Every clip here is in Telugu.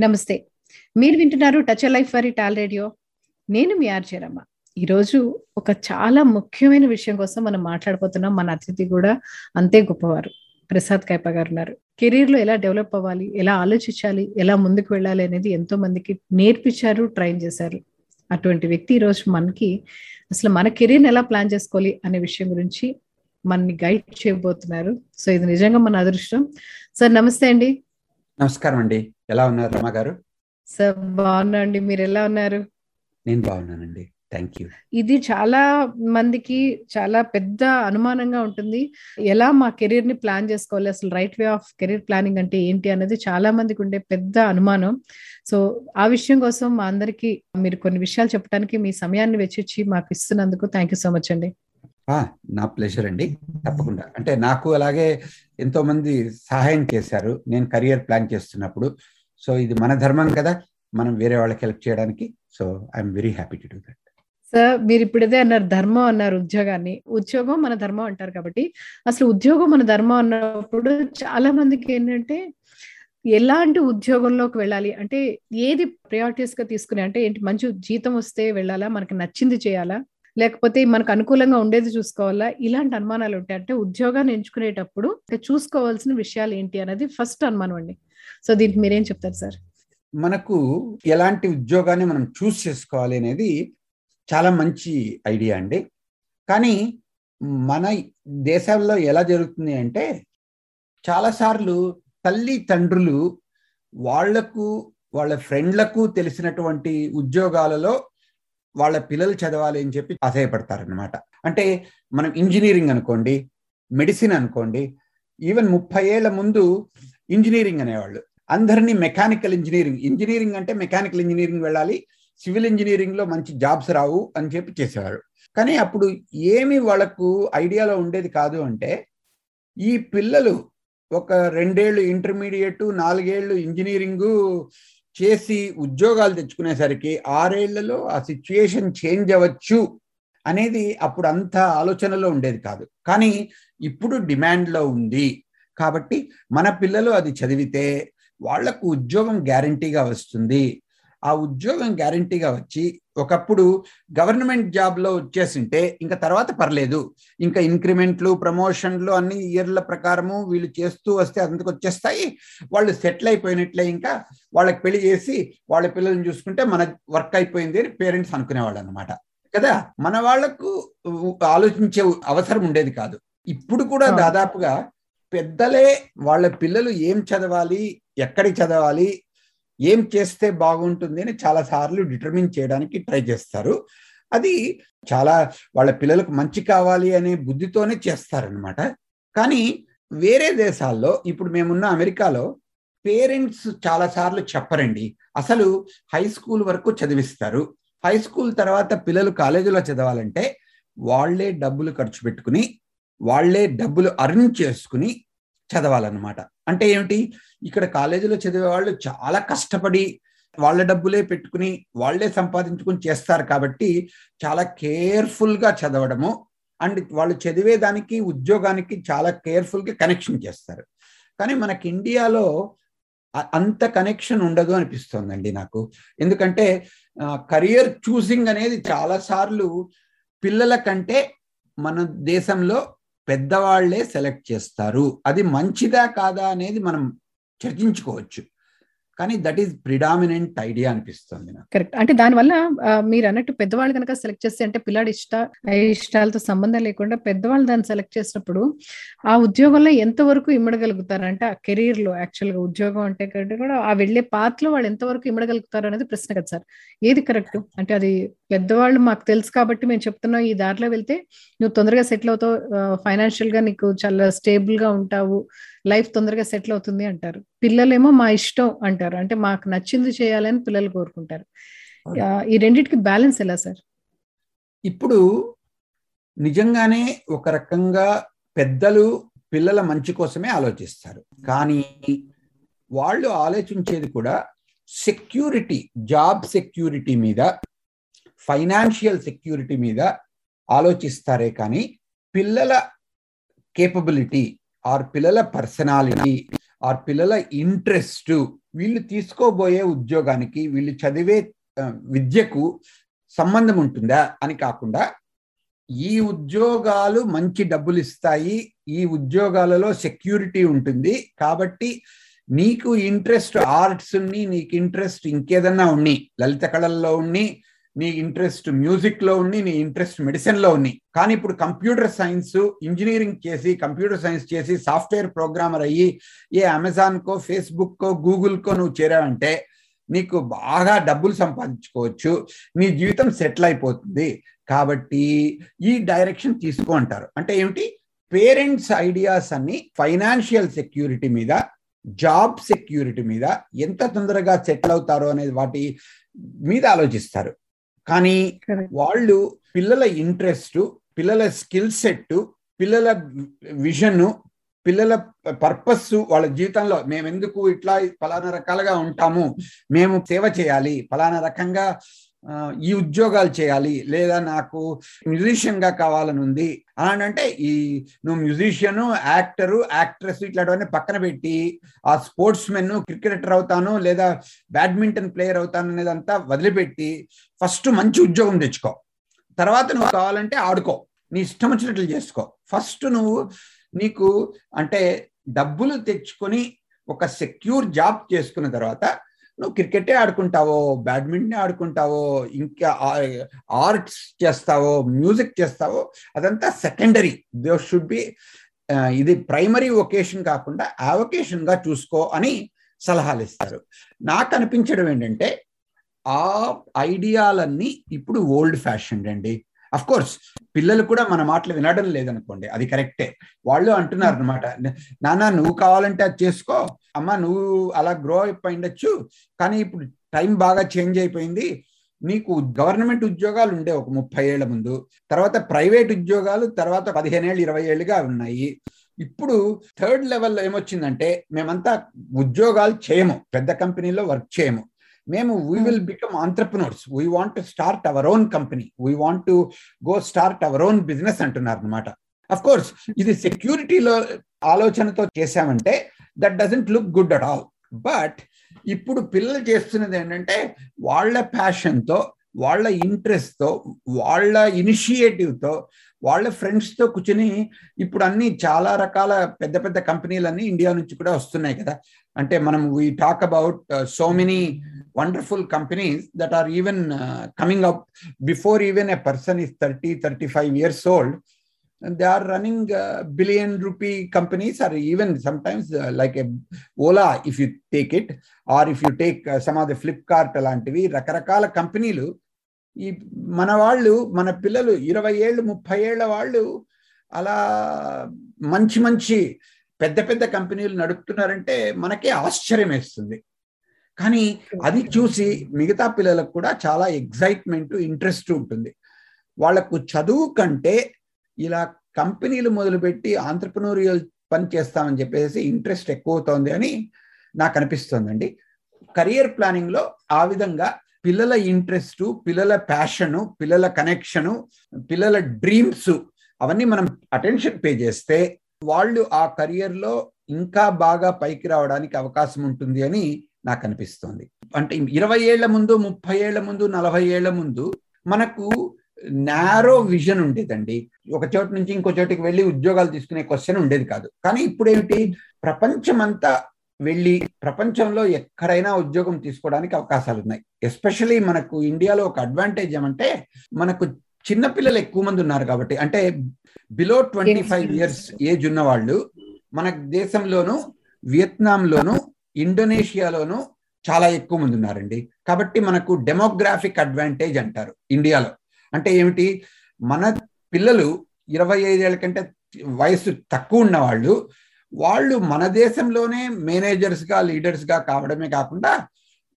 నమస్తే. మీరు వింటున్నారు టచ్ లైఫ్ వారి టాల్ రేడియో. నేను మీ ఆర్జేరమ్మ ఈరోజు ఒక చాలా ముఖ్యమైన విషయం కోసం మనం మాట్లాడబోతున్నాం. మన అతిథి కూడా అంతే గొప్పవారు. ప్రసాద్ కైప గారు ఉన్నారు. కెరీర్లో ఎలా డెవలప్ అవ్వాలి? ఎలా ఆలోచించాలి? ఎలా ముందుకు వెళ్ళాలి అనేది ఎంతో మందికి నేర్పించారు ట్రైన్ చేశారు. అటువంటి వ్యక్తి ఈరోజు మనకి అసలు మన కెరీర్ని ఎలా ప్లాన్ చేసుకోవాలి అనే విషయం గురించి మనని గైడ్ చేయబోతున్నారు. సో ఇది నిజంగా మన అదృష్టం. సార్ నమస్తే అండి. నమస్కారం అండి. ఎలా ఉన్నారు రమా గారు? సార్ బాగున్నా అండి. మీరు ఎలా ఉన్నారు? నేను బాగున్నానండి. Thank you. ఇది చాలా మందికి చాలా పెద్ద అనుమానంగా ఉంటుంది. ఎలా మా కెరీర్ని ప్లాన్ చేసుకోవాలి? అసలు right way of career planning అంటే ఏంటి అనేది చాలా మందికి ఉండే పెద్ద అనుమానం. సో ఆ విషయం కోసం మా అందరికి మీరు కొన్ని విషయాలు చెప్పడానికి మీ సమయాన్ని వెచ్చించి మాకు ఇస్తున్నందుకు థ్యాంక్ యూ సో మచ్ అండి. నా ప్లెజర్ అండి. తప్పకుండా. అంటే నాకు అలాగే ఎంతో మంది సహాయం చేశారు. నేను కెరియర్ ప్లాన్ చేస్తున్నప్పుడు. సో ఇది మన ధర్మం కదా. మనం వేరే వాళ్ళకి హెల్ప్ చేయడానికి. So I'm very happy to do that sir మీరు ఇప్పుడైతే అన్నారు ధర్మం అన్నారు ఉద్యోగాన్ని. ఉద్యోగం మన ధర్మం అంటారు కాబట్టి అసలు ఉద్యోగం మన ధర్మం అన్నప్పుడు చాలా మందికి ఏంటంటే ఎలాంటి ఉద్యోగంలోకి వెళ్ళాలి? అంటే ఏది ప్రయారిటీస్గా తీసుకుని అంటే ఏంటి మంచి జీతం వస్తే వెళ్ళాలా? మనకి నచ్చింది చేయాలా? లేకపోతే మనకు అనుకూలంగా ఉండేది చూసుకోవాలా? ఇలాంటి అనుమానాలు ఉంటాయి. అంటే ఉద్యోగాన్ని ఎంచుకునేటప్పుడు చూసుకోవాల్సిన విషయాలు ఏంటి అనేది ఫస్ట్ అనుమానం అండి. సో దీనికి మీరేం చెప్తారు సార్? మనకు ఎలాంటి ఉద్యోగాన్ని మనం చూస్ చేసుకోవాలి అనేది చాలా మంచి ఐడియా అండి. కానీ మన దేశాల్లో ఎలా జరుగుతుంది అంటే చాలాసార్లు తల్లి తండ్రులు వాళ్ళకు వాళ్ళ ఫ్రెండ్లకు తెలిసినటువంటి ఉద్యోగాలలో వాళ్ళ పిల్లలు చదవాలి అని చెప్పి ఆశయపడతారనమాట అంటే మనం ఇంజనీరింగ్ అనుకోండి మెడిసిన్ అనుకోండి ఈవెన్ ముప్పై ఏళ్ళ ముందు ఇంజనీరింగ్ అనేవాళ్ళు. అందరినీ మెకానికల్ ఇంజనీరింగ్ ఇంజనీరింగ్ అంటే మెకానికల్ ఇంజనీరింగ్ వెళ్ళాలి సివిల్ ఇంజనీరింగ్లో మంచి జాబ్స్ రావు అని చెప్పి చేసేవారు. కానీ అప్పుడు ఏమి వాళ్ళకు ఐడియాలో ఉండేది కాదు అంటే ఈ పిల్లలు ఒక రెండేళ్ళు ఇంటర్మీడియట్ నాలుగేళ్ళు ఇంజనీరింగు చేసి ఉద్యోగాలు తెచ్చుకునేసరికి ఆరేళ్ళలో ఆ సిచ్యుయేషన్ చేంజ్ అవ్వచ్చు అనేది అప్పుడు అంత ఆలోచనలో ఉండేది కాదు. కానీ ఇప్పుడు డిమాండ్లో ఉంది. కాబట్టి మన పిల్లలు అది చదివితే వాళ్ళకు ఉద్యోగం గ్యారంటీగా వస్తుంది. ఆ ఉద్యోగం గ్యారంటీగా వచ్చి ఒకప్పుడు గవర్నమెంట్ జాబ్లో వచ్చేసింటే ఇంకా తర్వాత పర్లేదు. ఇంకా ఇంక్రిమెంట్లు ప్రమోషన్లు అన్ని ఇయర్ల ప్రకారము వీళ్ళు చేస్తూ వస్తే అందుకు వచ్చేస్తాయి. వాళ్ళు సెటిల్ అయిపోయినట్లే ఇంకా వాళ్ళకి పెళ్ళి చేసి వాళ్ళ పిల్లల్ని చూసుకుంటే మన వర్క్ అయిపోయింది అని పేరెంట్స్ అనుకునేవాళ్ళు అనమాట కదా? మన వాళ్ళకు ఆలోచించే అవసరం ఉండేది కాదు. ఇప్పుడు కూడా దాదాపుగా పెద్దలే వాళ్ళ పిల్లలు ఏం చదవాలి ఎక్కడికి చదవాలి ఏం చేస్తే బాగుంటుంది అని చాలా సార్లు డిటర్మిన్ చేయడానికి ట్రై చేస్తారు. అది చాలా వాళ్ళ పిల్లలకు మంచి కావాలి అనే బుద్ధితోనే చేస్తారనమాట కానీ వేరే దేశాల్లో ఇప్పుడు మేమున్న అమెరికాలో పేరెంట్స్ చాలా సార్లు చెప్పరండి. అసలు హై స్కూల్ వరకు చదివిస్తారు. హై స్కూల్ తర్వాత పిల్లలు కాలేజీలో చదవాలంటే వాళ్ళే డబ్బులు ఖర్చు పెట్టుకుని వాళ్ళే డబ్బులు అర్న్ చేసుకుని చదవాలన్నమాట. అంటే ఏమిటి? ఇక్కడ కాలేజీలో చదివే వాళ్ళు చాలా కష్టపడి వాళ్ళ డబ్బులే పెట్టుకుని వాళ్ళే సంపాదించుకుని చేస్తారు కాబట్టి చాలా కేర్ఫుల్గా చదవడము అండ్ వాళ్ళు చదివేదానికి ఉద్యోగానికి చాలా కేర్ఫుల్గా కనెక్షన్ చేస్తారు. కానీ మనకి ఇండియాలో అంత కనెక్షన్ ఉండదు అనిపిస్తోందండి నాకు. ఎందుకంటే కెరియర్ చూసింగ్ అనేది చాలా సార్లు పిల్లల కంటే మన దేశంలో పెద్దవాళ్ళే సెలెక్ట్ చేస్తారు. అది మంచిదా కాదా అనేది మనం చర్చించుకోవచ్చు. కానీ దట్ ఈస్ ప్రిడామినెంట్ ఐడియా అనిపిస్తుంది కరెక్ట్. అంటే దానివల్ల మీరు అన్నట్టు పెద్దవాళ్ళు కనుక సెలెక్ట్ చేస్తే అంటే పిల్లాడి ఇష్ట ఇష్టాలతో సంబంధం లేకుండా పెద్దవాళ్ళు దాన్ని సెలెక్ట్ చేసినప్పుడు ఆ ఉద్యోగంలో ఎంతవరకు ఇమ్మడగలుగుతారు? అంటే ఆ కెరీర్లో యాక్చువల్గా ఉద్యోగం అంటే కూడా ఆ వెళ్ళే పాత్రలో వాళ్ళు ఎంతవరకు ఇమ్మడగలుగుతారు అనేది ప్రశ్న కదా సార్. ఏది కరెక్ట్ అంటే అది పెద్దవాళ్ళు మాకు తెలుసు కాబట్టి మేము చెప్తున్నాం ఈ దారిలో వెళ్తే నువ్వు తొందరగా సెటిల్ అవుతావు ఫైనాన్షియల్గా నీకు చాలా స్టేబుల్గా ఉంటావు లైఫ్ తొందరగా సెటిల్ అవుతుంది అంటారు. పిల్లలేమో మా ఇష్టం అంటారు. అంటే మాకు నచ్చింది చేయాలని పిల్లలు కోరుకుంటారు. ఈ రెండింటికి బ్యాలెన్స్ ఎలా సార్? ఇప్పుడు నిజంగానే ఒక రకంగా పెద్దలు పిల్లల మంచి కోసమే ఆలోచిస్తారు. కానీ వాళ్ళు ఆలోచించేది కూడా సెక్యూరిటీ జాబ్ సెక్యూరిటీ మీద ఫైనాన్షియల్ సెక్యూరిటీ మీద ఆలోచిస్తారే కానీ పిల్లల కేపబిలిటీ ఆర్ పిల్లల పర్సనాలిటీ ఆర్ పిల్లల ఇంట్రెస్ట్ వీళ్ళు తీసుకోబోయే ఉద్యోగానికి వీళ్ళు చదివే విద్యకు సంబంధం ఉంటుందా అని కాకుండా ఈ ఉద్యోగాలు మంచి డబ్బులు ఇస్తాయి ఈ ఉద్యోగాలలో సెక్యూరిటీ ఉంటుంది కాబట్టి నీకు ఇంట్రెస్ట్ ఆర్ట్స్ ఉన్ని నీకు ఇంట్రెస్ట్ ఇంకేదన్నా ఉన్ని లలిత కళల్లో ఉన్ని నీ ఇంట్రెస్ట్ మ్యూజిక్లో ఉండి నీ ఇంట్రెస్ట్ మెడిసిన్లో ఉన్నాయి ఉంది కానీ ఇప్పుడు కంప్యూటర్ సైన్స్ ఇంజనీరింగ్ చేసి కంప్యూటర్ సైన్స్ చేసి సాఫ్ట్వేర్ ప్రోగ్రామర్ అయ్యి ఏ అమెజాన్కో ఫేస్బుక్కో గూగుల్కో గూగుల్ కో నువ్వు చేరావంటే నీకు బాగా డబ్బులు సంపాదించుకోవచ్చు. నీ జీవితం సెటిల్ అయిపోతుంది. కాబట్టి ఈ డైరెక్షన్ తీసుకో అంటారు. అంటే ఏమిటి? పేరెంట్స్ ఐడియాస్ అన్ని ఫైనాన్షియల్ సెక్యూరిటీ మీద జాబ్ సెక్యూరిటీ మీద ఎంత తొందరగా సెటిల్ అవుతారో అనేది వాటి మీద ఆలోచిస్తారు. కానీ వాళ్ళు పిల్లల ఇంట్రెస్ట్ పిల్లల స్కిల్ సెట్ పిల్లల విజన్ పిల్లల పర్పస్ వాళ్ళ జీవితంలో మేము ఎందుకు ఇట్లా ఫలానా రకాలుగా ఉంటాము? మేము సేవ చేయాలి. ఫలానా రకంగా ఈ ఉద్యోగాలు చేయాలి. లేదా నాకు మ్యూజిషియన్గా కావాలని ఉంది అని అంటే ఈ నువ్వు మ్యూజిషియను యాక్టరు యాక్ట్రెస్ ఇట్లాంటివన్నీ పక్కన పెట్టి ఆ స్పోర్ట్స్ మెన్ క్రికెటర్ అవుతాను లేదా బ్యాడ్మింటన్ ప్లేయర్ అవుతాను అనేదంతా వదిలిపెట్టి ఫస్ట్ మంచి ఉద్యోగం తెచ్చుకో. తర్వాత నువ్వు కావాలంటే ఆడుకో. నీ ఇష్టం వచ్చినట్లు చేసుకో. ఫస్ట్ నువ్వు నీకు అంటే డబ్బులు తెచ్చుకొని ఒక సెక్యూర్ జాబ్ చేసుకున్న తర్వాత నువ్వు క్రికెటే ఆడుకుంటావో బ్యాడ్మింటన్ ఆడుకుంటావో ఇంకా ఆర్ట్స్ చేస్తావో మ్యూజిక్ చేస్తావో అదంతా సెకండరీ. దో షుడ్ బి ఇది ప్రైమరీ ఒకేషన్ కాకుండా అవొకేషన్గా చూసుకో అని సలహాలు ఇస్తారు నాకు అనిపించడం ఏంటంటే ఆ ఐడియాలన్నీ ఇప్పుడు ఓల్డ్ ఫ్యాషన్ అండి. అఫ్ కోర్స్ పిల్లలు కూడా మన మాటలు వినడం లేదనుకోండి అది కరెక్టే. వాళ్ళు అంటున్నారు అనమాట నాన్న నువ్వు కావాలంటే అది చేసుకో అమ్మ నువ్వు అలా గ్రో అయిపోయి ఉండొచ్చు కానీ ఇప్పుడు టైం బాగా చేంజ్ అయిపోయింది నీకు గవర్నమెంట్ ఉద్యోగాలు ఉండే ఒక ముప్పై ఏళ్ళ ముందు తర్వాత ప్రైవేట్ ఉద్యోగాలు తర్వాత పదిహేను ఏళ్ళు ఇరవై ఏళ్ళుగా ఉన్నాయి. ఇప్పుడు థర్డ్ లెవెల్లో ఏమొచ్చిందంటే మేమంతా ఉద్యోగాలు చేయము పెద్ద కంపెనీలో వర్క్ చేయము. మేము we will become entrepreneurs we want to start our own company we want to go start our own business అంటున్నారు అనమాట అఫ్ కోర్స్ ఇది సెక్యూరిటీలో ఆలోచనతో చేశామంటే that doesn't look good at all but ఇప్పుడు పిల్లలు చేస్తున్నది ఏంటంటే వాళ్ళ ప్యాషన్తో వాళ్ళ ఇంట్రెస్ట్తో వాళ్ళ ఇనిషియేటివ్తో వాళ్ళ ఫ్రెండ్స్తో కూర్చుని ఇప్పుడు అన్ని చాలా రకాల పెద్ద పెద్ద కంపెనీలన్నీ ఇండియా నుంచి కూడా వస్తున్నాయి కదా. అంటే మనం we talk about so many wonderful companies that are even coming up before even a person is thirty thirty five years old they are running billion rupee companies or even sometimes like Ola if you take it or if you take some you take uh, అలాంటివి రకరకాల కంపెనీలు ఈ మన వాళ్ళు మన పిల్లలు ఇరవై ఏళ్ళు ముప్పై ఏళ్ళ వాళ్ళు అలా మంచి మంచి పెద్ద పెద్ద కంపెనీలు నడుపుతున్నారంటే మనకే ఆశ్చర్యం వేస్తుంది. కానీ అది చూసి మిగతా పిల్లలకు కూడా చాలా ఎగ్జైట్మెంట్ ఇంట్రెస్ట్ ఉంటుంది. వాళ్ళకు చదువు కంటే ఇలా కంపెనీలు మొదలుపెట్టి ఆంటర్ప్రినోరియల్ పని చేస్తామని చెప్పేసి ఇంట్రెస్ట్ ఎక్కువ అవుతోంది అని నాకు అనిపిస్తోందండి. కెరియర్ ప్లానింగ్లో ఆ విధంగా పిల్లల ఇంట్రెస్ట్ పిల్లల ప్యాషను పిల్లల కనెక్షను పిల్లల డ్రీమ్స్ అవన్నీ మనం అటెన్షన్ పే చేస్తే వాళ్ళు ఆ కెరియర్లో ఇంకా బాగా పైకి రావడానికి అవకాశం ఉంటుంది అని నాకు అనిపిస్తుంది. అంటే ఇరవై ఏళ్ళ ముందు ముప్పై ఏళ్ళ ముందు నలభై ఏళ్ళ ముందు మనకు నారో విజన్ ఉండేదండి. ఒక చోటు నుంచి ఇంకో చోటికి వెళ్ళి ఉద్యోగాలు తీసుకునే క్వశ్చన్ ఉండేది కాదు. కానీ ఇప్పుడు ఏమిటి ప్రపంచమంతా వెళ్ళి ప్రపంచంలో ఎక్కడైనా ఉద్యోగం తీసుకోవడానికి అవకాశాలు ఉన్నాయి ఎస్పెషలీ మనకు ఇండియాలో ఒక అడ్వాంటేజ్ ఏమంటే మనకు చిన్న పిల్లలు ఎక్కువ మంది ఉన్నారు కాబట్టి అంటే below twenty five years age ఉన్న వాళ్ళు మన దేశంలోను వియత్నాంలోను ఇండోనేషియాలోను చాలా ఎక్కువ మంది ఉన్నారండి. కాబట్టి మనకు డెమోగ్రాఫిక్ అడ్వాంటేజ్ అంటారు ఇండియాలో. అంటే ఏమిటి? మన పిల్లలు ఇరవై ఐదేళ్ళ కంటే వయసు తక్కువ ఉన్న వాళ్ళు వాళ్ళు మన దేశంలోనే మేనేజర్స్గా లీడర్స్గా కావడమే కాకుండా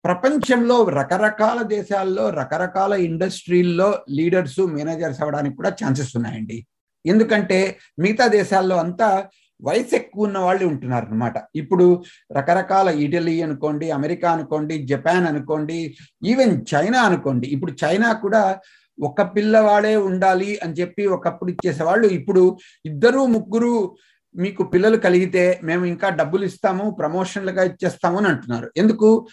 ప్రపంచంలో రకరకాల దేశాల్లో రకరకాల ఇండస్ట్రీల్లో లీడర్స్ మేనేజర్స్ అవ్వడానికి కూడా ఛాన్సెస్ ఉన్నాయండి. ఎందుకంటే మిగతా దేశాల్లో అంతా వయసు ఎక్కువ ఉన్న వాళ్ళు ఉంటున్నారు అనమాట ఇప్పుడు రకరకాల ఇటలీ అనుకోండి అమెరికా అనుకోండి జపాన్ అనుకోండి ఈవెన్ చైనా అనుకోండి. ఇప్పుడు చైనా కూడా ఒక పిల్లవాడే ఉండాలి అని చెప్పి ఒకప్పుడు ఇచ్చేసేవాళ్ళు. ఇప్పుడు ఇద్దరు ముగ్గురు మీకు పిల్లలు కలిగితే మేము ఇంకా డబ్బులు ఇస్తాము ప్రమోషన్లుగా ఇచ్చేస్తాము అని అంటున్నారు. ఎందుకు?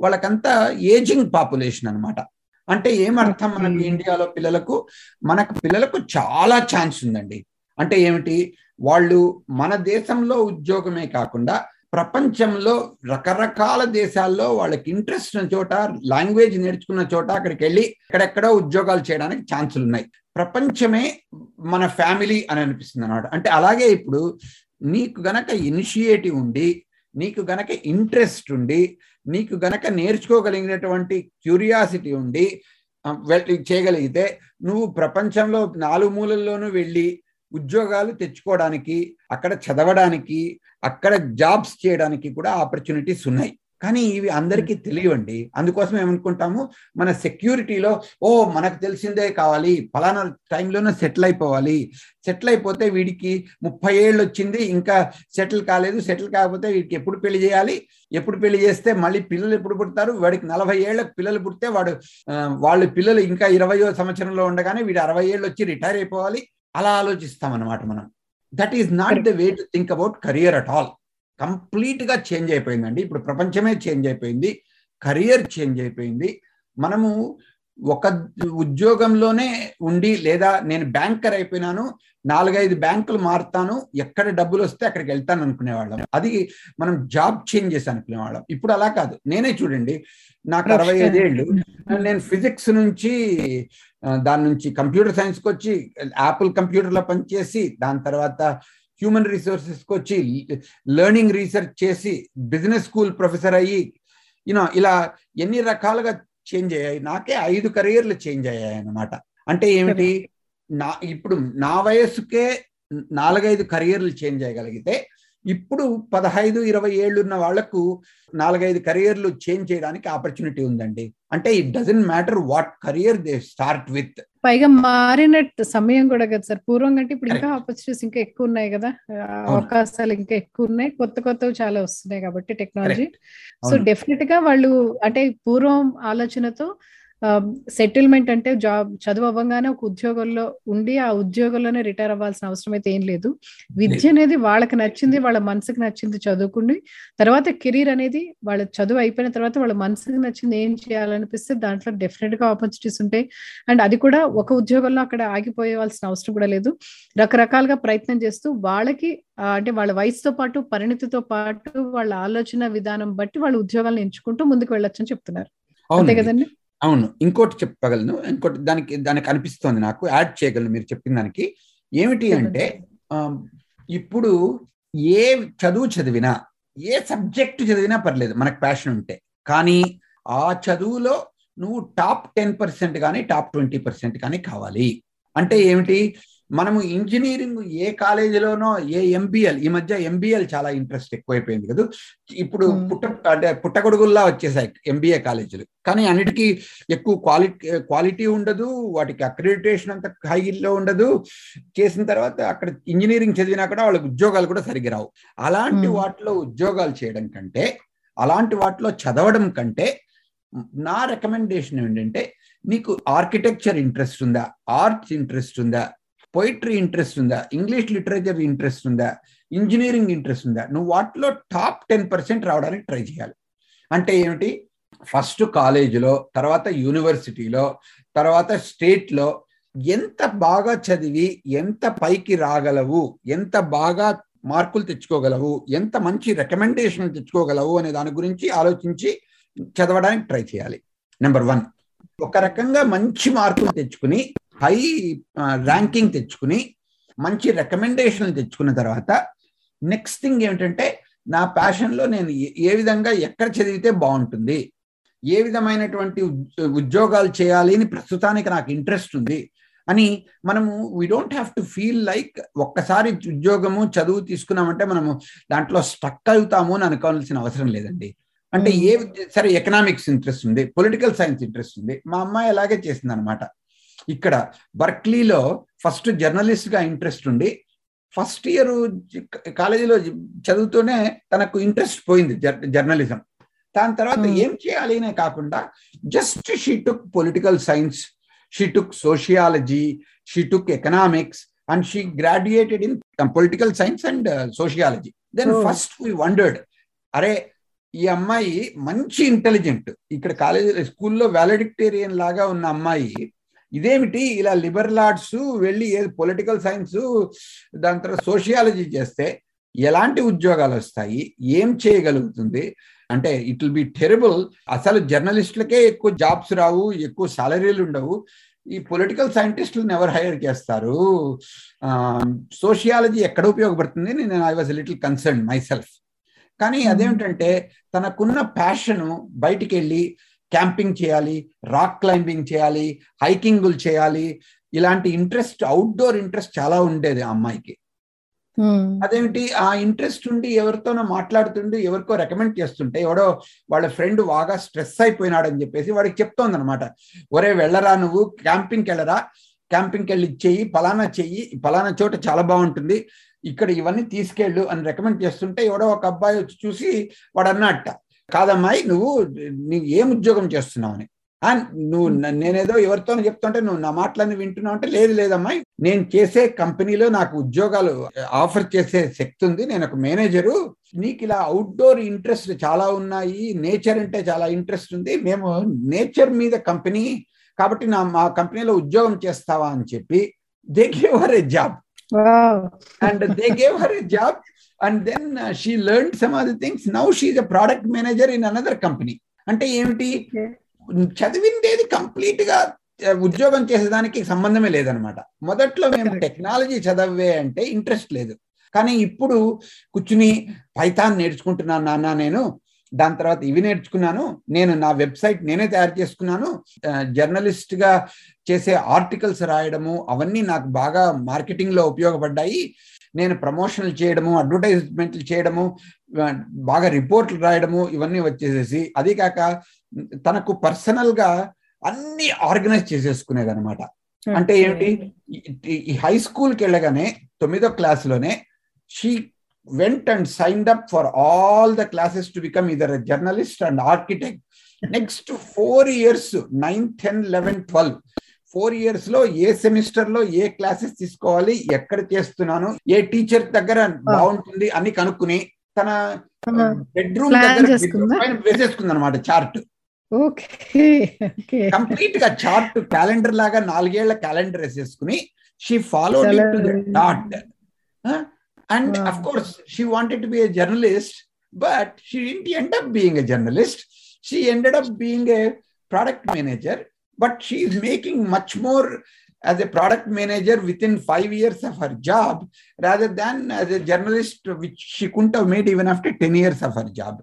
వాళ్ళకంతా ఏజింగ్ పాపులేషన్ అన్నమాట. అంటే ఏమర్థం మనకు. ఇండియాలో పిల్లలకు? మనకు పిల్లలకు చాలా ఛాన్స్ ఉందండి. అంటే ఏమిటి? వాళ్ళు మన దేశంలో ఉద్యోగమే కాకుండా ప్రపంచంలో రకరకాల దేశాల్లో వాళ్ళకి ఇంట్రెస్ట్ ఉన్న చోట లాంగ్వేజ్ నేర్చుకున్న చోట అక్కడికి వెళ్ళి ఎక్కడెక్కడో ఉద్యోగాలు చేయడానికి ఛాన్సులు ఉన్నాయి. ప్రపంచమే మన ఫ్యామిలీ అని అనిపిస్తుంది అనమాట అంటే అలాగే ఇప్పుడు నీకు గనక ఇనిషియేటివ్ ఉండి నీకు గనక ఇంట్రెస్ట్ ఉండి నీకు గనక నేర్చుకోగలిగినటువంటి క్యూరియాసిటీ ఉండి చేయగలిగితే నువ్వు ప్రపంచంలో నాలుగు మూలల్లోనూ వెళ్ళి ఉద్యోగాలు తెచ్చుకోవడానికి అక్కడ చదవడానికి అక్కడ జాబ్స్ చేయడానికి కూడా ఆపర్చునిటీస్ ఉన్నాయి. కానీ ఇవి అందరికీ తెలియవండి అందుకోసం ఏమనుకుంటాము? మన సెక్యూరిటీలో ఓ మనకు తెలిసిందే కావాలి. ఫలానా టైంలోనే సెటిల్ అయిపోవాలి. సెటిల్ అయిపోతే వీడికి ముప్పై ఏళ్ళు వచ్చింది ఇంకా సెటిల్ కాలేదు. సెటిల్ కాకపోతే వీడికి ఎప్పుడు పెళ్ళి చేయాలి? ఎప్పుడు పెళ్ళి చేస్తే మళ్ళీ పిల్లలు ఎప్పుడు పుడతారు? వాడికి నలభై ఏళ్ళకి పిల్లలు పుడితే వాడు వాళ్ళ పిల్లలు ఇంకా ఇరవయో సంవత్సరంలో ఉండగానే వీడు అరవై ఏళ్ళు వచ్చి రిటైర్ అయిపోవాలి. అలా ఆలోచిస్తాం అనమాట మనం. That is not the way to think about career at all కంప్లీట్గా చేంజ్ అయిపోయిందండి. ఇప్పుడు ప్రపంచమే చేంజ్ అయిపోయింది. కెరియర్ చేంజ్ అయిపోయింది. మనము ఒక ఉద్యోగంలోనే ఉండి లేదా నేను బ్యాంకర్ అయిపోయినాను నాలుగైదు బ్యాంకులు మారుతాను ఎక్కడ డబ్బులు వస్తే అక్కడికి వెళ్తాను అనుకునేవాళ్ళం. అది మనం జాబ్ చేంజ్ చేసి అనుకునేవాళ్ళం. ఇప్పుడు అలా కాదు. నేనే చూడండి నాకు అరవై ఐదేళ్ళు నేను ఫిజిక్స్ నుంచి దాని నుంచి కంప్యూటర్ సైన్స్కి వచ్చి యాపిల్ కంప్యూటర్లో పనిచేసి దాని తర్వాత హ్యూమన్ రిసోర్సెస్కి వచ్చి లెర్నింగ్ రీసెర్చ్ చేసి బిజినెస్ స్కూల్ ప్రొఫెసర్ అయ్యి యూనో ఇలా ఎన్ని రకాలుగా చేంజ్ అయ్యాయి. నాకే ఐదు కెరియర్లు చేంజ్ అయ్యాయి అన్నమాట. అంటే ఏమిటి? నా ఇప్పుడు నా వయస్సుకే నాలుగైదు కెరియర్లు చేంజ్ చేయగలిగితే ఇప్పుడు పదహైదు ఇరవై ఏళ్ళు ఉన్న వాళ్ళకు నాలుగైదు కెరియర్లు చేంజ్ చేయడానికి ఆపర్చునిటీ ఉందండి. అంటే it doesn't matter what career they start with పైగా మారినట్టు సమయం కూడా కదా సార్. పూర్వం కంటే ఇప్పుడు ఇంకా ఆపర్చునిటీస్ ఇంకా ఎక్కువ ఉన్నాయి కదా. అవకాశాలు ఇంకా ఎక్కువ ఉన్నాయి. కొత్త కొత్తవి చాలా వస్తున్నాయి కాబట్టి టెక్నాలజీ. సో. డెఫినెట్గా వాళ్ళు అంటే పూర్వం ఆలోచనతో సెటిల్మెంట్ అంటే జాబ్ చదువు అవ్వగానే ఒక ఉద్యోగంలో ఉండి ఆ ఉద్యోగంలోనే రిటైర్ అవ్వాల్సిన అవసరం అయితే ఏం లేదు. విద్య అనేది వాళ్ళకి నచ్చింది వాళ్ళ మనసుకు నచ్చింది చదువుకుని తర్వాత కెరీర్ అనేది వాళ్ళ చదువు అయిపోయిన తర్వాత వాళ్ళ మనసుకు నచ్చింది ఏం చేయాలనిపిస్తే దాంట్లో డెఫినెట్గా ఆపర్చునిటీస్ ఉంటాయి. అండ్ అది కూడా ఒక ఉద్యోగంలో అక్కడ ఆగిపోయేవాల్సిన అవసరం కూడా లేదు. రకరకాలుగా ప్రయత్నం చేస్తూ వాళ్ళకి అంటే వాళ్ళ వయసుతో పాటు పరిణితితో పాటు వాళ్ళ ఆలోచన విధానం బట్టి వాళ్ళ ఉద్యోగాలను ఎంచుకుంటూ ముందుకు వెళ్ళొచ్చు అని చెప్తున్నారు. అంతే కదండి? అవును. ఇంకోటి చెప్పగలను. ఇంకోటి దానికి దానికి అనిపిస్తోంది నాకు. యాడ్ చేయగలను మీరు చెప్పిన దానికి. ఏమిటి అంటే ఇప్పుడు ఏ చదువు చదివినా ఏ సబ్జెక్ట్ చదివినా పర్లేదు మనకు ప్యాషన్ ఉంటే. కానీ ఆ చదువులో నువ్వు టాప్ టెన్ పర్సెంట్ కానీ టాప్ ట్వంటీ పర్సెంట్ కానీ కావాలి. అంటే ఏమిటి? మనము ఇంజనీరింగ్ ఏ కాలేజీలోనో ఏ ఎంబీఎల్ ఈ మధ్య ఎంబీఎల్ చాలా ఇంట్రెస్ట్ ఎక్కువైపోయింది కదా. ఇప్పుడు. పుట్ట అంటే పుట్టగొడుగుల్లా వచ్చేసాయి ఎంబీఏ కాలేజీలు. కానీ అన్నిటికీ ఎక్కువ క్వాలిటీ క్వాలిటీ ఉండదు వాటికి అక్రిడిటేషన్ అంత హైలో ఉండదు. చేసిన తర్వాత అక్కడ ఇంజనీరింగ్ చదివినా కూడా వాళ్ళకి ఉద్యోగాలు కూడా సరిగ్గా రావు. అలాంటి. వాటిలో ఉద్యోగాలు చేయడం కంటే అలాంటి వాటిలో చదవడం కంటే నా రికమెండేషన్ ఏంటంటే నీకు ఆర్కిటెక్చర్ ఇంట్రెస్ట్ ఉందా? ఆర్ట్స్ ఇంట్రెస్ట్ ఉందా? పొయిటరీ ఇంట్రెస్ట్ ఉందా? ఇంగ్లీష్ లిటరేచర్ ఇంట్రెస్ట్ ఉందా? ఇంజనీరింగ్ ఇంట్రెస్ట్ ఉందా? నువ్వు వాటిలో టాప్ టెన్ పర్సెంట్ రావడానికి ట్రై చేయాలి. అంటే ఏమిటి? ఫస్ట్ కాలేజీలో తర్వాత యూనివర్సిటీలో తర్వాత స్టేట్లో ఎంత బాగా చదివి ఎంత పైకి రాగలవు ఎంత బాగా మార్కులు తెచ్చుకోగలవు ఎంత మంచి రికమెండేషన్ తెచ్చుకోగలవు అనే దాని గురించి ఆలోచించి చదవడానికి ట్రై చేయాలి. నెంబర్ వన్ ఒక రకంగా మంచి మార్కులు తెచ్చుకుని హై ర్యాంకింగ్ తెచ్చుకుని మంచి రికమెండేషన్లు తెచ్చుకున్న తర్వాత నెక్స్ట్ థింగ్ ఏమిటంటే నా ప్యాషన్లో నేను ఏ- ఏ విధంగా ఎక్కడ చదివితే బాగుంటుంది ఏ విధమైనటువంటి ఉద్- ఉద్యోగాలు చేయాలి అని ప్రస్తుతానికి నాకు ఇంట్రెస్ట్ ఉంది అని మనము we don't have to feel like ఒక్కసారి ఉద్యోగము చదువు తీసుకున్నామంటే మనము దాంట్లో స్టక్ అవుతాము అని అనుకోవాల్సిన అవసరం లేదండి. అంటే ఏ ఉద్య- సరే ఎకనామిక్స్ ఇంట్రెస్ట్ ఉంది పొలిటికల్ సైన్స్ ఇంట్రెస్ట్ ఉంది. మా అమ్మాయి అలాగే చేసింది అనమాట ఇక్కడ బర్క్లీలో ఫస్ట్ జర్నలిస్ట్గా ఇంట్రెస్ట్ ఉండి ఫస్ట్ ఇయర్ కాలేజీలో చదువుతూనే తనకు ఇంట్రెస్ట్ పోయింది జర్నలిజం దాని తర్వాత Hmm. ఏం చేయాలి అనే కాకుండా just she took political science she took sociology she took economics and she graduated in political science and sociology then Oh. First we wondered అరే ఈ అమ్మాయి మంచి ఇంటెలిజెంట్ ఇక్కడ కాలేజ్ స్కూల్లో వ్యాలడిక్టేరియన్ లాగా ఉన్న అమ్మాయి ఇదేమిటి? ఇలా లిబరల్ ఆర్ట్స్ వెళ్ళి ఏది పొలిటికల్ సైన్స్ దాని తర్వాత సోషియాలజీ చేస్తే ఎలాంటి ఉద్యోగాలు వస్తాయి? ఏం చేయగలుగుతుంది? అంటే ఇట్ విల్ బి టెరబుల్ అసలు జర్నలిస్టులకే ఎక్కువ జాబ్స్ రావు ఎక్కువ సాలరీలు ఉండవు. ఈ పొలిటికల్ సైంటిస్టులను ఎవరు హైర్ చేస్తారు. సోషియాలజీ ఎక్కడ ఉపయోగపడుతుంది? నేను I was little concern myself కానీ. అదేమిటంటే తనకున్న ప్యాషన్ బయటికి వెళ్ళి క్యాంపింగ్ చేయాలి రాక్ క్లైంబింగ్ చేయాలి హైకింగ్లు చేయాలి. ఇలాంటి ఇంట్రెస్ట్ అవుట్డోర్ ఇంట్రెస్ట్ చాలా ఉండేది ఆ అమ్మాయికి. అదేమిటి ఆ ఇంట్రెస్ట్ ఉండి ఎవరితోనో మాట్లాడుతుండి ఎవరికో రికమెండ్ చేస్తుంటే ఎవడో వాళ్ళ ఫ్రెండ్ బాగా స్ట్రెస్ అయిపోయినాడు అని చెప్పేసి వాడికి చెప్తోంది అనమాట ఒరే వెళ్ళరా నువ్వు? క్యాంపింగ్కి వెళ్ళరా? క్యాంపింగ్కి వెళ్ళి చెయ్యి పలానా చెయ్యి పలానా చోట చాలా బాగుంటుంది. ఇక్కడ ఇవన్నీ తీసుకెళ్ళు అని రికమెండ్ చేస్తుంటే ఎవడో ఒక అబ్బాయి వచ్చి చూసి వాడు అన్నట్ట కాదమ్మాయి నువ్వు నీ ఏం ఉద్యోగం చేస్తున్నావు అని. "ఆ, నువ్వు నేనేదో ఎవరితో చెప్తుంటే నువ్వు నా మాటలన్నీ వింటున్నావు అంటే లేదు లేదమ్మాయి నేను చేసే కంపెనీలో నాకు ఉద్యోగాలు ఆఫర్ చేసే శక్తి ఉంది. నేను ఒక మేనేజరు. నీకు ఇలా అవుట్డోర్ ఇంట్రెస్ట్ చాలా ఉన్నాయి. నేచర్ అంటే చాలా ఇంట్రెస్ట్ ఉంది. మేము నేచర్ మీద కంపెనీ కాబట్టి నా మా కంపెనీలో ఉద్యోగం చేస్తావా అని చెప్పి they gave her a job and they gave her a job and then uh, she learned some other things now she is a product manager in another company అంటే ఏమిటి చదివిందేది కంప్లీట్గా ఉద్యోగం చేసేదానికి సంబంధమే లేదనమాట మొదట్లో మేము. టెక్నాలజీ చదవే అంటే ఇంట్రెస్ట్ లేదు కానీ ఇప్పుడు కూర్చుని పైథాన్ నేర్చుకుంటున్నాను నాన్న నేను దాని తర్వాత ఇవి నేర్చుకున్నాను. నేను నా వెబ్సైట్ నేనే తయారు చేసుకున్నాను. జర్నలిస్ట్గా చేసే ఆర్టికల్స్ రాయడము అవన్నీ నాకు బాగా మార్కెటింగ్లో ఉపయోగపడ్డాయి. నేను ప్రమోషన్లు చేయడము అడ్వర్టైజ్మెంట్లు చేయడము బాగా రిపోర్ట్లు రాయడము ఇవన్నీ వచ్చేసేసి అది కాక తనకు పర్సనల్గా అన్ని ఆర్గనైజ్ చేసేసుకునేది అనమాట అంటే ఏమిటి? ఈ హై స్కూల్కి వెళ్ళగానే తొమ్మిదో క్లాస్లోనే she went and signed up for all the classes to become either journalist and architect next four years nine ten eleven twelve four ఇయర్స్లో ఏ సెమిస్టర్లో ఏ క్లాసెస్ తీసుకోవాలి ఎక్కడ చేస్తున్నాను ఏ టీచర్ దగ్గర బాగుంటుంది అని కనుక్కుని తన బెడ్రూమ్ దగ్గర వేసేసుకుంది అనమాట చార్ట్ కంప్లీట్గా చార్ట్ క్యాలెండర్ లాగా నాలుగేళ్ళ క్యాలెండర్ వేసేసుకుని she follow that And wow. of course, she wanted to be a journalist, but she didn't end up being a journalist. She ended up being a product manager, but she is making much more as a product manager within five years of her job rather than as a journalist, which she couldn't have made even after 10 years of her job.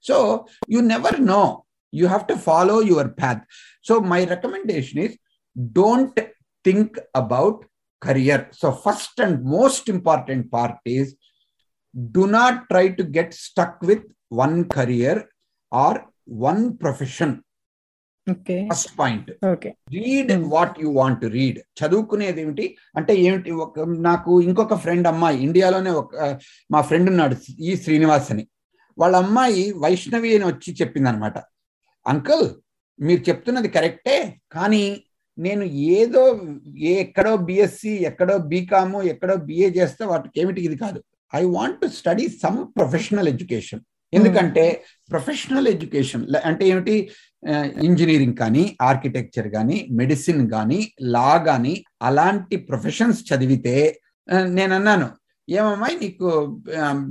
So you never know. You have to follow your path. So my recommendation is don't think about career. So first and most important part is do not try to get stuck with one career or one profession. Okay first point okay read. What you want to read చదువుకునేది ఏమిటి? అంటే ఏమిటి? ఒక నాకు ఇంకొక ఫ్రెండ్ అమ్మాయి ఇండియాలోనే ఒక మా ఫ్రెండ్ ఉన్నాడు ఈ శ్రీనివాస్ అని వాళ్ళ అమ్మాయి వైష్ణవి అని వచ్చి చెప్పింది అనమాట అంకుల్ మీరు చెప్తున్నది కరెక్టే కానీ నేను ఏదో ఏ ఎక్కడో బిఎస్సి ఎక్కడో బీకాము ఎక్కడో బిఏ చేస్తే వాటికి ఏమిటి ఇది కాదు. I want to study some professional education ఎందుకంటే ప్రొఫెషనల్ ఎడ్యుకేషన్ అంటే ఏమిటి? ఇంజనీరింగ్ కానీ ఆర్కిటెక్చర్ కానీ మెడిసిన్ కానీ లా కానీ అలాంటి ప్రొఫెషన్స్ చదివితే నేను అన్నాను ఏమమ్మాయి నీకు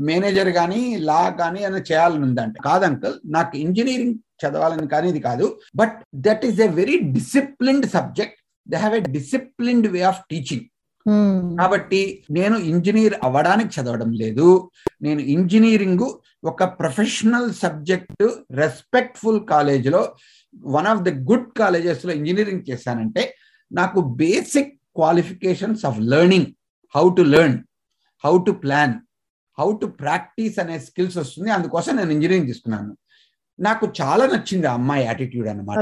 మేనేజర్ కానీ లా కానీ అని చేయాలని ఉందంటే కాదు అంకుల్ నాకు ఇంజనీరింగ్ చదవాలని కానీ ఇది కాదు. But that is a very disciplined subject they have a disciplined way of teaching కాబట్టి నేను ఇంజనీర్ అవ్వడానికి చదవడం లేదు. నేను ఇంజనీరింగ్ ఒక ప్రొఫెషనల్ సబ్జెక్ట్ రెస్పెక్ట్ఫుల్ కాలేజ్లో వన్ ఆఫ్ ద గుడ్ కాలేజెస్లో ఇంజనీరింగ్ చేశానంటే నాకు basic qualifications of learning how to learn how to plan how to practice అనే స్కిల్స్ వస్తుంది. అందుకోసం నేను ఇంజనీరింగ్ తీసుకున్నాను నాకు చాలా నచ్చింది ఆ అమ్మాయి యాటిట్యూడ్ అనమాట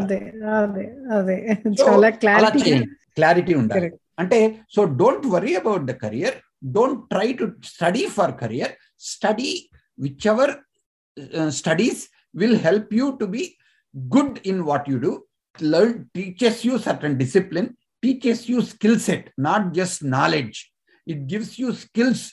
క్లారిటీ ఉండాలి. అంటే so don't worry about the career don't try to study for career study whichever studies will help you to be good in what you do learn teaches you certain discipline teaches you skill set not just knowledge it gives you skills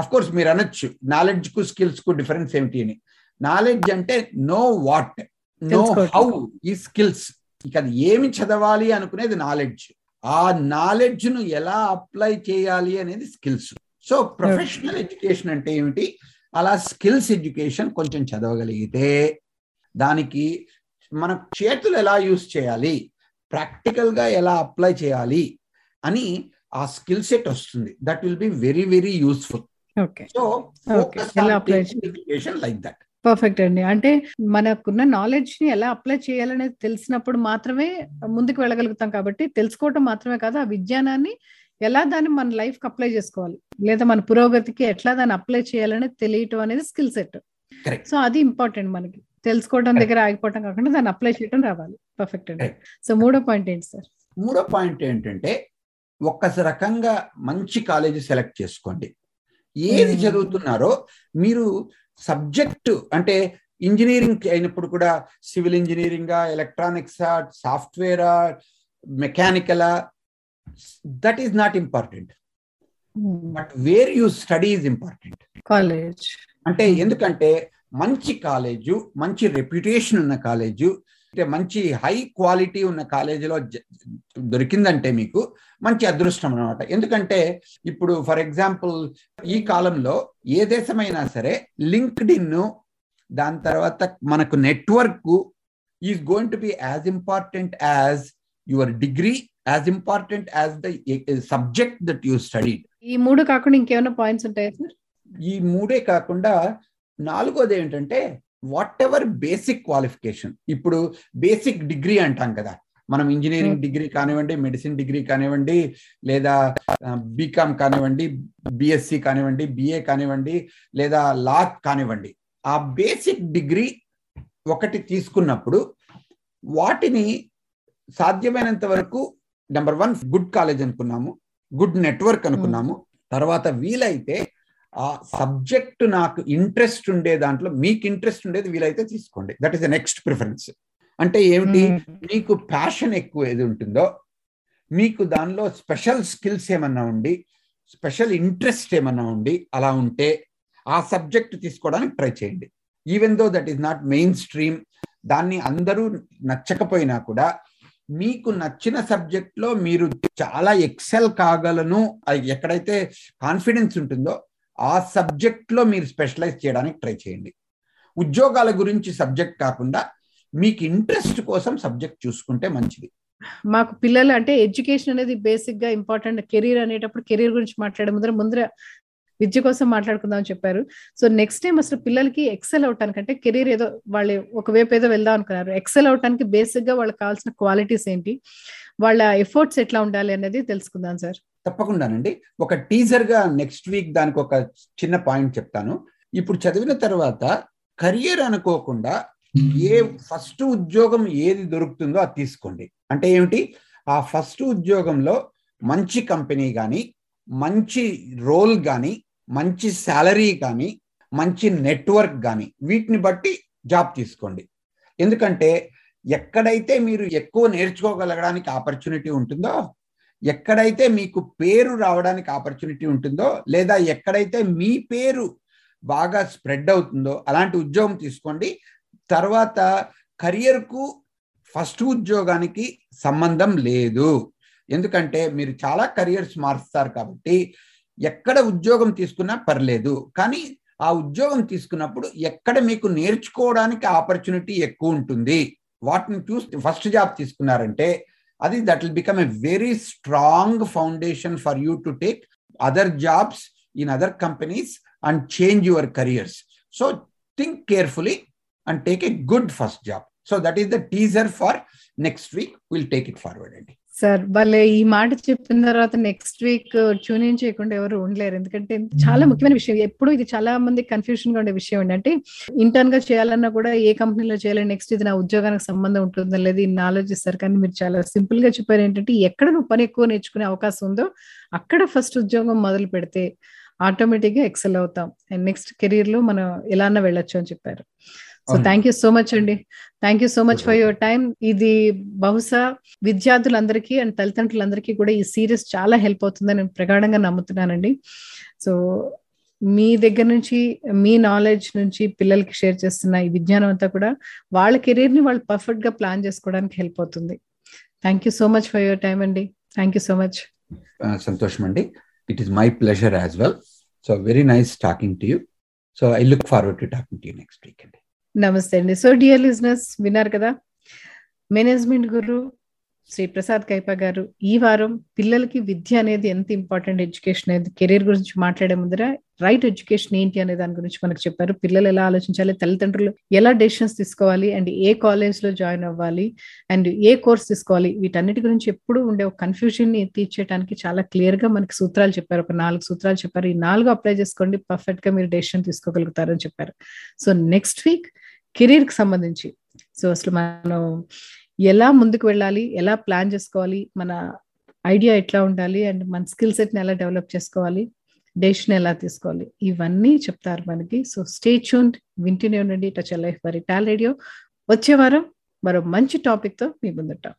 of course మీరు అనొచ్చు. నాలెడ్జ్కు స్కిల్స్కు డిఫరెన్స్ ఏమిటి అని. నాలెడ్జ్ అంటే నో వాట్ నో. హౌ ఈ స్కిల్స్ ఇక అది ఏమి చదవాలి అనుకునేది నాలెడ్జ్ ఆ నాలెడ్జ్ను ఎలా అప్లై చేయాలి అనేది స్కిల్స్ సో ప్రొఫెషనల్ ఎడ్యుకేషన్ అంటే ఏమిటి? అలా స్కిల్స్ ఎడ్యుకేషన్ కొంచెం చదవగలిగితే దానికి మన చేతులు ఎలా యూస్ చేయాలి? ప్రాక్టికల్గా ఎలా అప్లై చేయాలి? అని ఆ స్కిల్ సెట్ వస్తుంది. That will be very very useful so? Education like that perfect అండి. అంటే మనకున్న నాలెడ్జ్ని ఎలా అప్లై చేయాలనేది తెలిసినప్పుడు మాత్రమే ముందుకు వెళ్ళగలుగుతాం కాబట్టి తెలుసుకోవటం మాత్రమే కాదు ఆ విజ్ఞానాన్ని ఎలా దాన్ని మన లైఫ్కి అప్లై చేసుకోవాలి? లేదా మన పురోగతికి ఎట్లా దాన్ని అప్లై చేయాలనేది తెలియటం అనేది స్కిల్ సెట్. సో అది ఇంపార్టెంట్ మనకి. తెలుసుకోవడం దగ్గర ఆగిపోవటం కాకుండా దాన్ని అప్లై చేయడం రావాలి. పర్ఫెక్ట్ అండి. సో మూడో పాయింట్ ఏంటి సార్? మూడో పాయింట్ ఏంటంటే ఒక్క రకంగా మంచి కాలేజీ సెలెక్ట్ చేసుకోండి. ఏది. చదువుతున్నారో మీరు సబ్జెక్ట్ అంటే ఇంజనీరింగ్ అయినప్పుడు కూడా సివిల్ ఇంజనీరింగా ఎలక్ట్రానిక్సా సాఫ్ట్వేరా మెకానికలా that is not important. But where you study is important. College. అంటే ఎందుకంటే మంచి కాలేజు మంచి రెప్యుటేషన్ ఉన్న కాలేజు అంటే మంచి హై క్వాలిటీ ఉన్న కాలేజీలో దొరికిందంటే మీకు మంచి అదృష్టం అనమాట ఎందుకంటే ఇప్పుడు ఫర్ ఎగ్జాంపుల్ ఈ కాలంలో ఏ దేశమైనా సరే లింక్డ్ ఇన్ దాని తర్వాత మనకు network is going to be as important as your degree as important as the subject that you studied. ఈ మూడు కాకుండా ఇంకేమైనా పాయింట్స్ ఉంటాయా సార్? ఈ మూడే కాకుండా నాలుగోది ఏంటంటే వాట్ ఎవర్ బేసిక్ క్వాలిఫికేషన్ ఇప్పుడు బేసిక్ డిగ్రీ అంటాం కదా. మనం ఇంజనీరింగ్ డిగ్రీ కానివ్వండి మెడిసిన్ డిగ్రీ కానివ్వండి లేదా బీకామ్ కానివ్వండి బిఎస్సి కానివ్వండి బిఏ కానివ్వండి లేదా లా కానివ్వండి. ఆ బేసిక్ డిగ్రీ ఒకటి తీసుకున్నప్పుడు వాటిని సాధ్యమైనంత వరకు నెంబర్ వన్ గుడ్ కాలేజ్ అనుకున్నాము గుడ్ నెట్వర్క్ అనుకున్నాము. తర్వాత వీలైతే ఆ సబ్జెక్ట్ నాకు ఇంట్రెస్ట్ ఉండే దాంట్లో మీకు ఇంట్రెస్ట్ ఉండేది వీలైతే తీసుకోండి. That is the next preference అంటే ఏమిటి? మీకు ప్యాషన్ ఎక్కువ ఏది ఉంటుందో మీకు దానిలో స్పెషల్ స్కిల్స్ ఏమన్నా ఉండి స్పెషల్ ఇంట్రెస్ట్ ఏమన్నా ఉండి అలా ఉంటే ఆ సబ్జెక్ట్ తీసుకోవడానికి ట్రై చేయండి. Even though that is not mainstream దాన్ని అందరూ నచ్చకపోయినా కూడా మీకు నచ్చిన సబ్జెక్ట్లో మీరు చాలా ఎక్సెల్ కాగలను. ఎక్కడైతే కాన్ఫిడెన్స్ ఉంటుందో ఆ సబ్జెక్ట్లో మీరు స్పెషలైజ్ చేయడానికి ట్రై చేయండి. ఉద్యోగాల గురించి సబ్జెక్ట్ కాకుండా మీకు ఇంట్రెస్ట్ కోసం సబ్జెక్ట్ చూసుకుంటే మంచిది. మాకు పిల్లలు అంటే ఎడ్యుకేషన్ అనేది బేసిక్గా ఇంపార్టెంట్. కెరీర్ అనేటప్పుడు కెరీర్ గురించి మాట్లాడే ముందర ముందర విద్య కోసం మాట్లాడుకుందాం అని చెప్పారు. సో నెక్స్ట్ టైం అసలు పిల్లలకి ఎక్సెల్ అవటానికి అంటే కెరీర్ ఏదో వాళ్ళు ఒకవైపు ఏదో వెళ్దాం అనుకున్నారు. ఎక్సెల్ అవటానికి బేసిక్గా వాళ్ళకి కావాల్సిన క్వాలిటీస్ ఏంటి? వాళ్ళ ఎఫర్ట్స్ ఎట్లా ఉండాలి అనేది తెలుసుకుందాం సార్. తప్పకుండానండి. ఒక టీజర్గా నెక్స్ట్ వీక్ దానికి ఒక చిన్న పాయింట్ చెప్తాను. ఇప్పుడు చదివిన తర్వాత కెరియర్ అనుకోకుండా ఏ ఫస్ట్ ఉద్యోగం ఏది దొరుకుతుందో అది తీసుకోండి. అంటే ఏమిటి? ఆ ఫస్ట్ ఉద్యోగంలో మంచి కంపెనీ కానీ మంచి రోల్ కానీ మంచి శాలరీ కానీ మంచి నెట్వర్క్ కానీ వీటిని బట్టి జాబ్ తీసుకోండి. ఎందుకంటే ఎక్కడైతే మీరు ఎక్కువ నేర్చుకోగలగడానికి ఆపర్చునిటీ ఉంటుందో ఎక్కడైతే మీకు పేరు రావడానికి ఆపర్చునిటీ ఉంటుందో లేదా ఎక్కడైతే మీ పేరు బాగా స్ప్రెడ్ అవుతుందో అలాంటి ఉద్యోగం తీసుకోండి. తర్వాత కెరియర్కు ఫస్ట్ ఉద్యోగానికి సంబంధం లేదు. ఎందుకంటే మీరు చాలా కెరియర్స్ మారుస్తారు కాబట్టి ఎక్కడ ఉద్యోగం తీసుకున్నా పర్లేదు. కానీ ఆ ఉద్యోగం తీసుకున్నప్పుడు ఎక్కడ మీకు నేర్చుకోవడానికి ఆపర్చునిటీ ఎక్కువ ఉంటుంది. వాటిని చూసి ఫస్ట్ జాబ్ తీసుకున్నారంటే I think that will become a very strong foundation for you to take other jobs in other companies and change your careers. So think carefully and take a good first job. So that is the teaser for next week. We'll take it forward. Sir భలే ఈ మాట చెప్పిన తర్వాత నెక్స్ట్ వీక్ ట్యూన్ ఇన్ చేయకుండా ఎవరు ఉండలేరు. ఎందుకంటే చాలా ముఖ్యమైన విషయం. ఎప్పుడు ఇది చాలా మంది కన్ఫ్యూషన్గా ఉండే విషయం ఏంటంటే ఇంటర్న్గా చేయాలన్నా కూడా ఏ కంపెనీలో చేయాలి నెక్స్ట్ ఇది నా ఉద్యోగానికి సంబంధం ఉంటుందో లేదు ఇన్ని ఆలోచిస్తారు. కానీ మీరు చాలా సింపుల్గా చెప్పారు ఏంటంటే ఎక్కడ నువ్వు పని ఎక్కువ నేర్చుకునే అవకాశం ఉందో అక్కడ ఫస్ట్ ఉద్యోగం మొదలు పెడితే ఆటోమేటిక్గా ఎక్సెల్ అవుతాం. అండ్ నెక్స్ట్ కెరీర్లో మనం ఎలా వెళ్ళొచ్చు అని చెప్పారు. So thank you so much అండి. Thank you so much for your time ఇది బహుశా విద్యార్థులందరికీ అండ్ తల్లిదండ్రులందరికీ కూడా ఈ సీరీస్ చాలా హెల్ప్ అవుతుందని నేను ప్రగాఢంగా నమ్ముతున్నానండి. సో మీ దగ్గర నుంచి మీ నాలెడ్జ్ నుంచి పిల్లలకి షేర్ చేస్తున్న ఈ విజ్ఞానం అంతా కూడా వాళ్ళ కెరీర్ని వాళ్ళు పర్ఫెక్ట్గా ప్లాన్ చేసుకోవడానికి హెల్ప్ అవుతుంది. Thank you so much for your time అండి. థ్యాంక్ యూ సో మచ్ సంతోషం అండి it is my pleasure as well so very nice talking to you so I look forward to talking to you next week అండి. నమస్తే అండి. సో డియర్ లిజినెస్ విన్నారు కదా? మేనేజ్మెంట్ గురు శ్రీ ప్రసాద్ కైపా గారు ఈ వారం పిల్లలకి విద్య అనేది ఎంత ఇంపార్టెంట్ ఎడ్యుకేషన్ అనేది కెరీర్ గురించి మాట్లాడే ముందర రైట్ ఎడ్యుకేషన్ ఏంటి అనే దాని గురించి మనకు చెప్పారు. పిల్లలు ఎలా ఆలోచించాలి తల్లిదండ్రులు ఎలా డెసిషన్స్ తీసుకోవాలి అండ్ ఏ కాలేజ్లో జాయిన్ అవ్వాలి అండ్ ఏ కోర్స్ తీసుకోవాలి వీటన్నిటి గురించి ఎప్పుడు ఉండే ఒక కన్ఫ్యూజన్ని తీర్చేయడానికి చాలా క్లియర్గా మనకి సూత్రాలు చెప్పారు. ఒక నాలుగు సూత్రాలు చెప్పారు. ఈ నాలుగు అప్లై చేసుకోండి పర్ఫెక్ట్గా మీరు డెసిషన్ తీసుకోగలుగుతారని చెప్పారు. సో నెక్స్ట్ వీక్ కెరీర్కి సంబంధించి. సో అసలు మనం ఎలా ముందుకు వెళ్ళాలి? ఎలా ప్లాన్ చేసుకోవాలి? మన ఐడియా ఎట్లా ఉండాలి? అండ్ మన స్కిల్ సెట్ని ఎలా డెవలప్ చేసుకోవాలి? డెసిషన్ ఎలా తీసుకోవాలి? ఇవన్నీ చెప్తారు మనకి. సో స్టే ట్యూన్ వింటూనే ఉండండి. టచ్ లైఫ్ మరి టాల్ రేడియో. వచ్చే వారం మరో మంచి టాపిక్తో మీ ముందుంటాం.